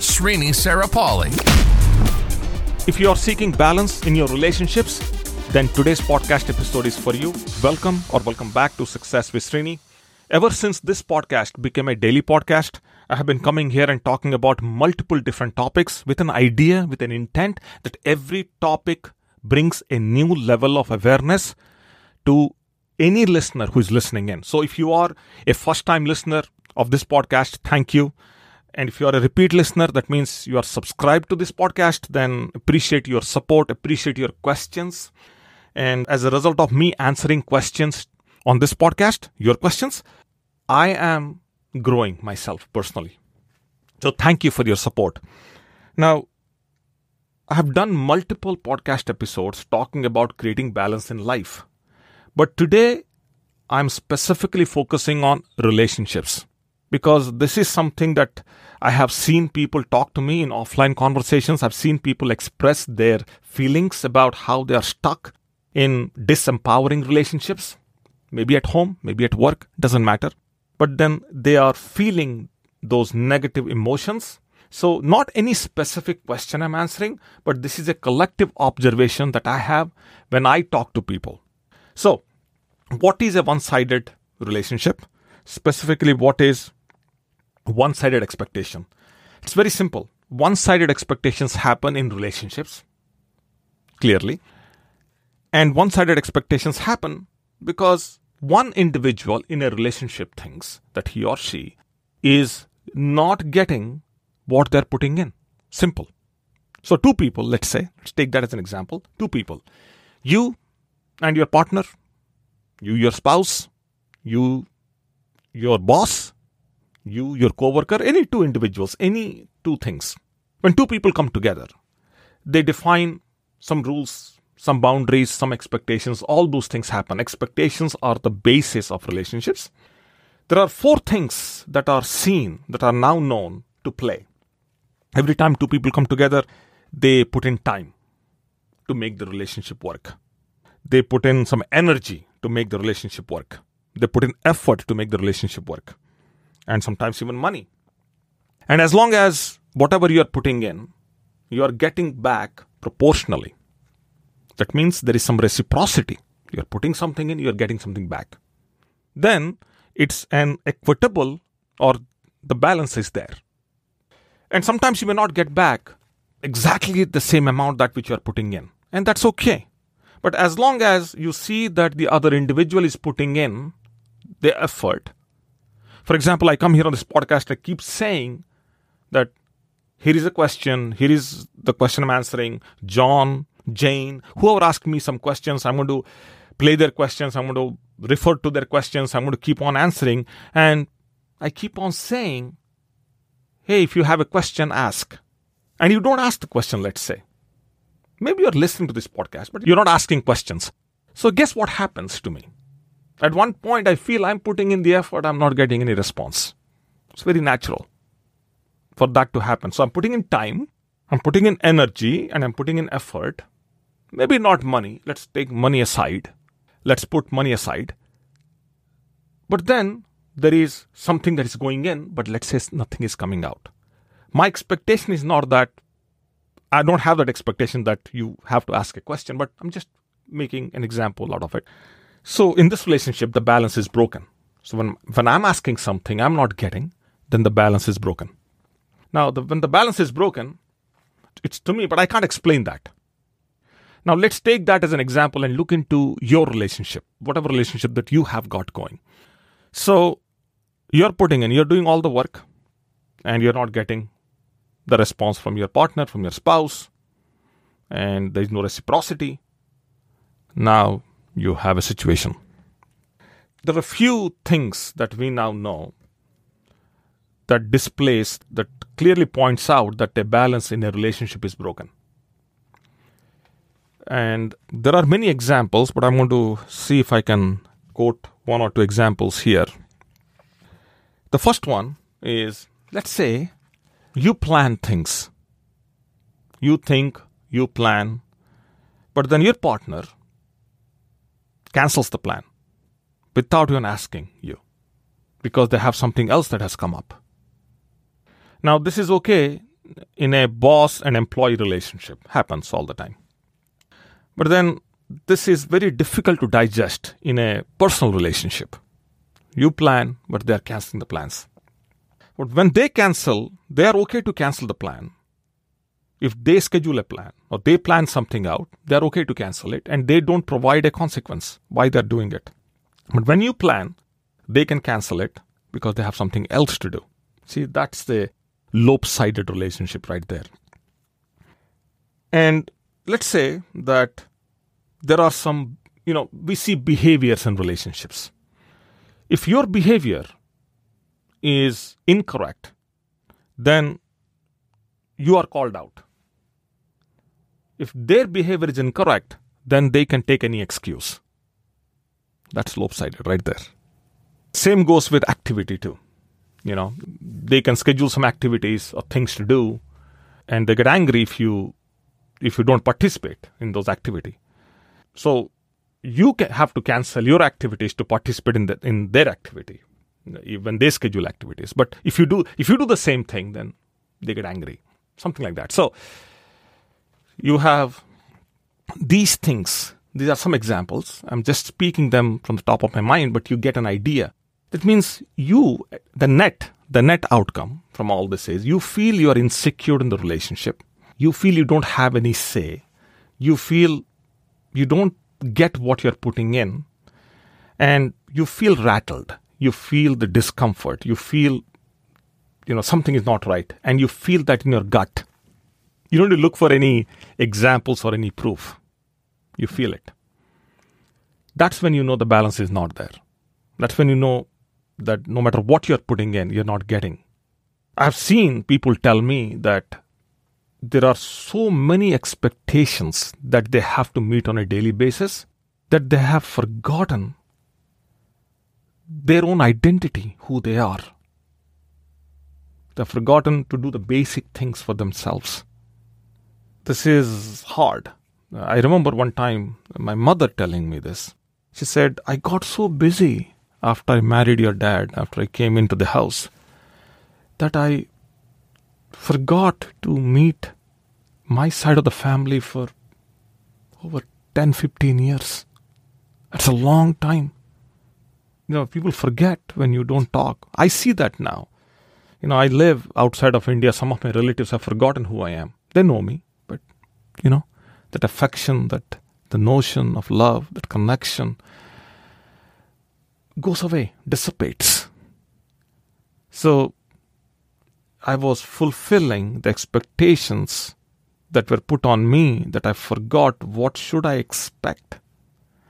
Srini Sarapalli. If you are seeking balance in your relationships, then today's podcast episode is for you. Welcome or welcome back to Success with Srini. Ever since this podcast became a daily podcast, I have been coming here and talking about multiple different topics with an idea, with an intent that every topic brings a new level of awareness to any listener who is listening in. So if you are a first time listener of this podcast, thank you. And if you are a repeat listener, that means you are subscribed to this podcast, then appreciate your support, appreciate your questions. And as a result of me answering questions on this podcast, your questions, I am growing myself personally. So thank you for your support. Now, I have done multiple podcast episodes talking about creating balance in life. But today, I'm specifically focusing on relationships because this is something that I have seen people talk to me in offline conversations. I've seen people express their feelings about how they are stuck in disempowering relationships, maybe at home, maybe at work, doesn't matter. But then they are feeling those negative emotions. So, not any specific question I'm answering, but this is a collective observation that I have when I talk to people. So, what is a one sided relationship? Specifically, what is one sided expectation. It's very simple. One sided expectations happen in relationships, clearly. And one sided expectations happen because one individual in a relationship thinks that he or she is not getting what they're putting in. Simple. So, two people, let's say, let's take that as an example. Two people. You and your partner, you, your spouse, you, your boss, you, your coworker, any two individuals, any two things. When two people come together, they define some rules, some boundaries, some expectations, all those things happen. Expectations are the basis of relationships. There are four things that are seen, that are now known to play. Every time two people come together, they put in time to make the relationship work. They put in some energy to make the relationship work. They put in effort to make the relationship work and sometimes even money. And as long as whatever you are putting in, you are getting back proportionally. That means there is some reciprocity. You are putting something in, you are getting something back. Then it's an equitable or the balance is there. And sometimes you may not get back exactly the same amount that which you are putting in. And that's okay. But as long as you see that the other individual is putting in the effort for example, I come here on this podcast, I keep saying that here is a question, here is the question I'm answering. John, Jane, whoever asks me some questions, I'm going to play their questions, I'm going to refer to their questions, I'm going to keep on answering. And I keep on saying, hey, if you have a question, ask. And you don't ask the question, let's say. Maybe you're listening to this podcast, but you're not asking questions. So, guess what happens to me? At one point, I feel I'm putting in the effort, I'm not getting any response. It's very natural for that to happen. So I'm putting in time, I'm putting in energy, and I'm putting in effort. Maybe not money. Let's take money aside. Let's put money aside. But then there is something that is going in, but let's say nothing is coming out. My expectation is not that I don't have that expectation that you have to ask a question, but I'm just making an example out of it. So in this relationship, the balance is broken. So when, when I'm asking something I'm not getting, then the balance is broken. Now, the, when the balance is broken, it's to me, but I can't explain that. Now, let's take that as an example and look into your relationship, whatever relationship that you have got going. So, you're putting in, you're doing all the work, and you're not getting the response from your partner, from your spouse, and there's no reciprocity. Now, you have a situation. There are few things that we now know that displays, that clearly points out that a balance in a relationship is broken. And there are many examples, but I'm going to see if I can quote one or two examples here. The first one is let's say you plan things. You think, you plan, but then your partner cancels the plan without even asking you because they have something else that has come up. Now, this is okay in a boss and employee relationship, happens all the time. But then this is very difficult to digest in a personal relationship. You plan, but they're canceling the plans. But when they cancel, they are okay to cancel the plan. If they schedule a plan or they plan something out, they're okay to cancel it and they don't provide a consequence why they're doing it. But when you plan, they can cancel it because they have something else to do. See, that's the lopsided relationship right there. And let's say that there are some, you know, we see behaviors in relationships. If your behavior is incorrect, then you are called out. If their behavior is incorrect, then they can take any excuse. That's lopsided right there. Same goes with activity too. You know, they can schedule some activities or things to do, and they get angry if you if you don't participate in those activity. So you have to cancel your activities to participate in the, in their activity when they schedule activities. But if you do if you do the same thing, then they get angry, something like that. So you have these things. These are some examples. I'm just speaking them from the top of my mind, but you get an idea. That means you, the net, the net outcome from all this is you feel you are insecure in the relationship. You feel you don't have any say. You feel you don't get what you're putting in. And you feel rattled. You feel the discomfort. You feel, you know, something is not right. And you feel that in your gut. You don't look for any examples or any proof. You feel it. That's when you know the balance is not there. That's when you know that no matter what you're putting in, you're not getting. I've seen people tell me that there are so many expectations that they have to meet on a daily basis that they have forgotten their own identity, who they are. They've forgotten to do the basic things for themselves. This is hard. I remember one time my mother telling me this. She said, I got so busy after I married your dad, after I came into the house, that I forgot to meet my side of the family for over 10 15 years. That's a long time. You know, people forget when you don't talk. I see that now. You know, I live outside of India. Some of my relatives have forgotten who I am. They know me, you know, that affection, that the notion of love, that connection goes away, dissipates. So I was fulfilling the expectations that were put on me that I forgot what should I expect.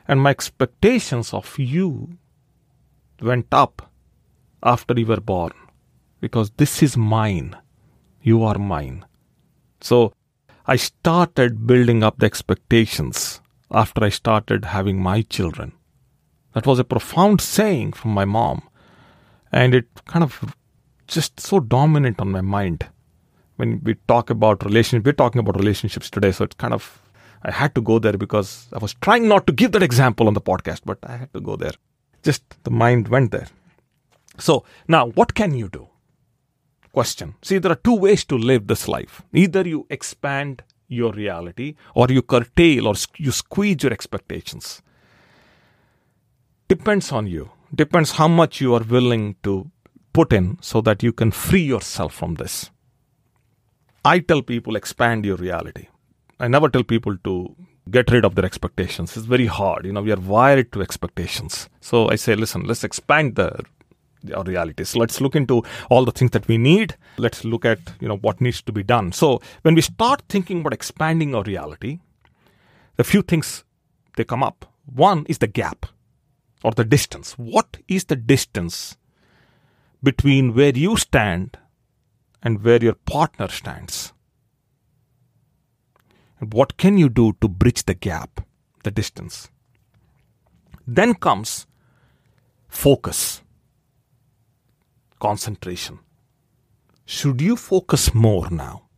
And my expectations of you went up after you were born because this is mine. You are mine. So I started building up the expectations after I started having my children. That was a profound saying from my mom. And it kind of just so dominant on my mind. When we talk about relationships, we're talking about relationships today. So it's kind of, I had to go there because I was trying not to give that example on the podcast, but I had to go there. Just the mind went there. So now, what can you do? Question. See, there are two ways to live this life. Either you expand your reality or you curtail or you squeeze your expectations. Depends on you. Depends how much you are willing to put in so that you can free yourself from this. I tell people expand your reality. I never tell people to get rid of their expectations. It's very hard. You know we are wired to expectations. So i say listen let's expand the our realities let's look into all the things that we need let's look at you know what needs to be done so when we start thinking about expanding our reality the few things they come up one is the gap or the distance. What is the distance between where you stand and where your partner stands. And what can you do to bridge the gap, the distance? Then comes focus, concentration. Should you focus more now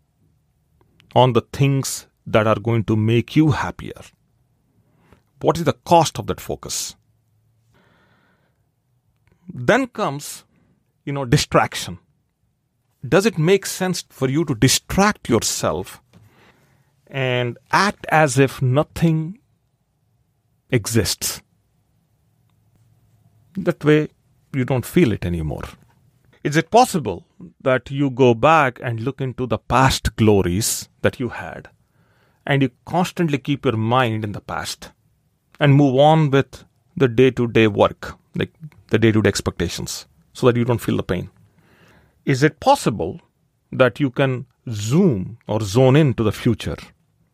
on the things that are going to make you happier? What is the cost of that focus? Then comes, you know, distraction. Does it make sense for you to distract yourself and act as if nothing exists? That way, you don't feel it anymore. Is it possible that you go back and look into the past glories that you had and you constantly keep your mind in the past and move on with the day to day work, like the day to day expectations, so that you don't feel the pain? Is it possible that you can zoom or zone into the future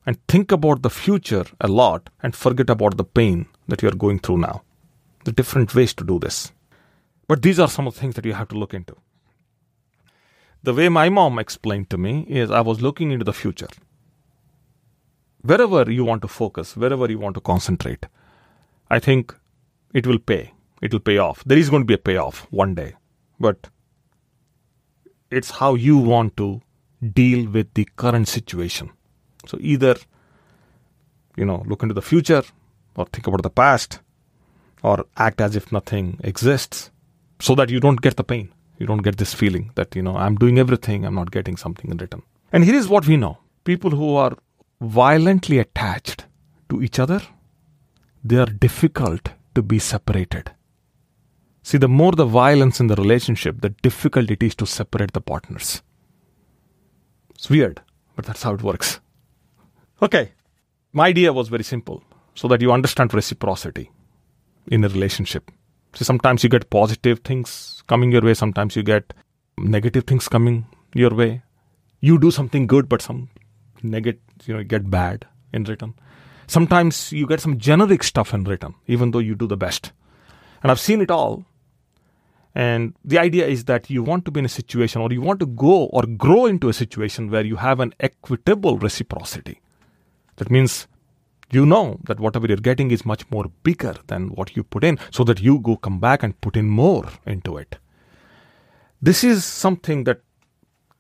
and think about the future a lot and forget about the pain that you are going through now? The different ways to do this. But these are some of the things that you have to look into. The way my mom explained to me is I was looking into the future. Wherever you want to focus, wherever you want to concentrate, I think it will pay. It will pay off. There is going to be a payoff one day. But it's how you want to deal with the current situation. So either, you know, look into the future or think about the past or act as if nothing exists so that you don't get the pain. You don't get this feeling that, you know, I'm doing everything, I'm not getting something in return. And here is what we know people who are violently attached to each other, they are difficult to be separated. See, the more the violence in the relationship, the difficult it is to separate the partners. It's weird, but that's how it works. Okay, my idea was very simple so that you understand reciprocity in a relationship. See, sometimes you get positive things coming your way, sometimes you get negative things coming your way. You do something good, but some negative, you know, get bad in return. Sometimes you get some generic stuff in return, even though you do the best. And I've seen it all and the idea is that you want to be in a situation or you want to go or grow into a situation where you have an equitable reciprocity. That means you know that whatever you're getting is much more bigger than what you put in, so that you go come back and put in more into it. This is something that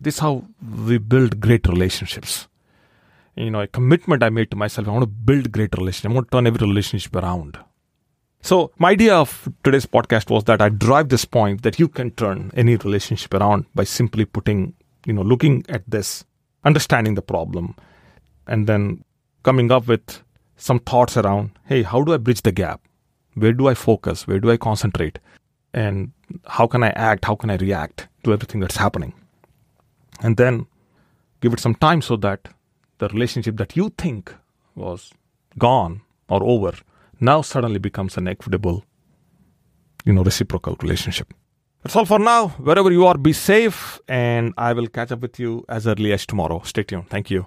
this is how we build great relationships. You know, a commitment I made to myself, I want to build great relationships. I want to turn every relationship around. So, my idea of today's podcast was that I drive this point that you can turn any relationship around by simply putting, you know, looking at this, understanding the problem, and then coming up with some thoughts around hey, how do I bridge the gap? Where do I focus? Where do I concentrate? And how can I act? How can I react to everything that's happening? And then give it some time so that the relationship that you think was gone or over now suddenly becomes an equitable, you know, reciprocal relationship. That's all for now. Wherever you are, be safe, and I will catch up with you as early as tomorrow. Stay tuned. Thank you.